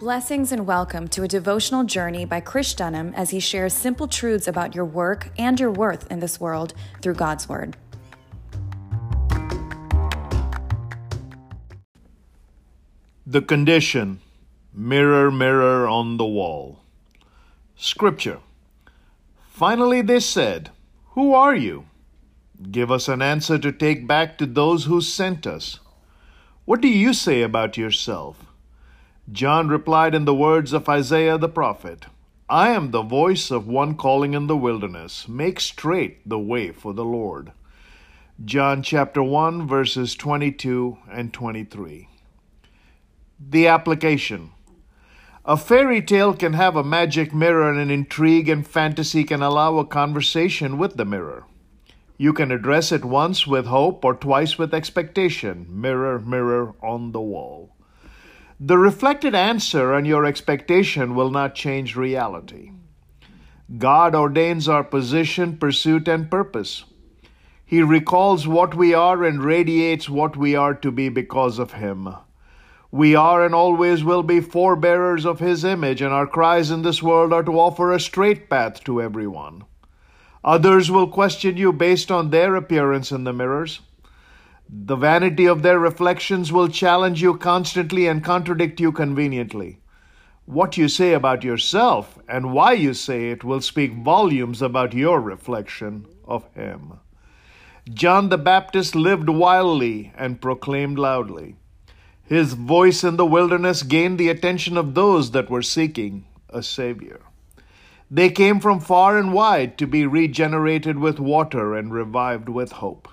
Blessings and welcome to a devotional journey by Chris Dunham as he shares simple truths about your work and your worth in this world through God's Word. The condition Mirror, mirror on the wall. Scripture. Finally, they said, Who are you? Give us an answer to take back to those who sent us. What do you say about yourself? John replied in the words of Isaiah the prophet I am the voice of one calling in the wilderness, make straight the way for the Lord. John chapter 1, verses 22 and 23. The application. A fairy tale can have a magic mirror, and an intrigue and fantasy can allow a conversation with the mirror. You can address it once with hope or twice with expectation. Mirror, mirror on the wall. The reflected answer and your expectation will not change reality. God ordains our position, pursuit, and purpose. He recalls what we are and radiates what we are to be because of Him. We are and always will be forebearers of His image, and our cries in this world are to offer a straight path to everyone. Others will question you based on their appearance in the mirrors. The vanity of their reflections will challenge you constantly and contradict you conveniently. What you say about yourself and why you say it will speak volumes about your reflection of Him. John the Baptist lived wildly and proclaimed loudly. His voice in the wilderness gained the attention of those that were seeking a Savior. They came from far and wide to be regenerated with water and revived with hope.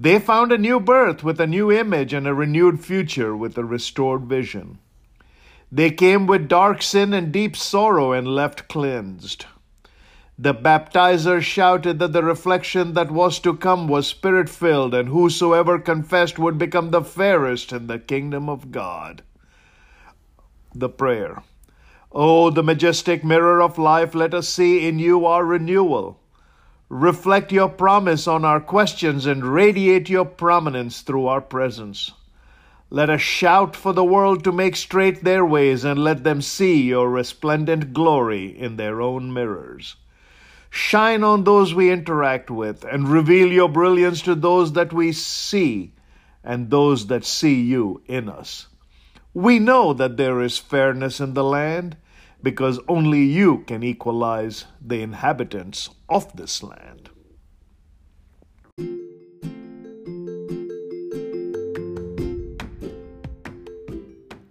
They found a new birth with a new image and a renewed future with a restored vision. They came with dark sin and deep sorrow and left cleansed. The baptizer shouted that the reflection that was to come was spirit filled, and whosoever confessed would become the fairest in the kingdom of God. The prayer. Oh, the majestic mirror of life, let us see in you our renewal. Reflect your promise on our questions and radiate your prominence through our presence. Let us shout for the world to make straight their ways and let them see your resplendent glory in their own mirrors. Shine on those we interact with and reveal your brilliance to those that we see and those that see you in us. We know that there is fairness in the land because only you can equalize the inhabitants of this land.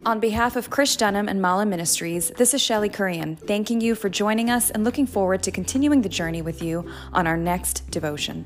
On behalf of Chris Dunham and Mala Ministries, this is Shelley Korean, thanking you for joining us and looking forward to continuing the journey with you on our next devotion.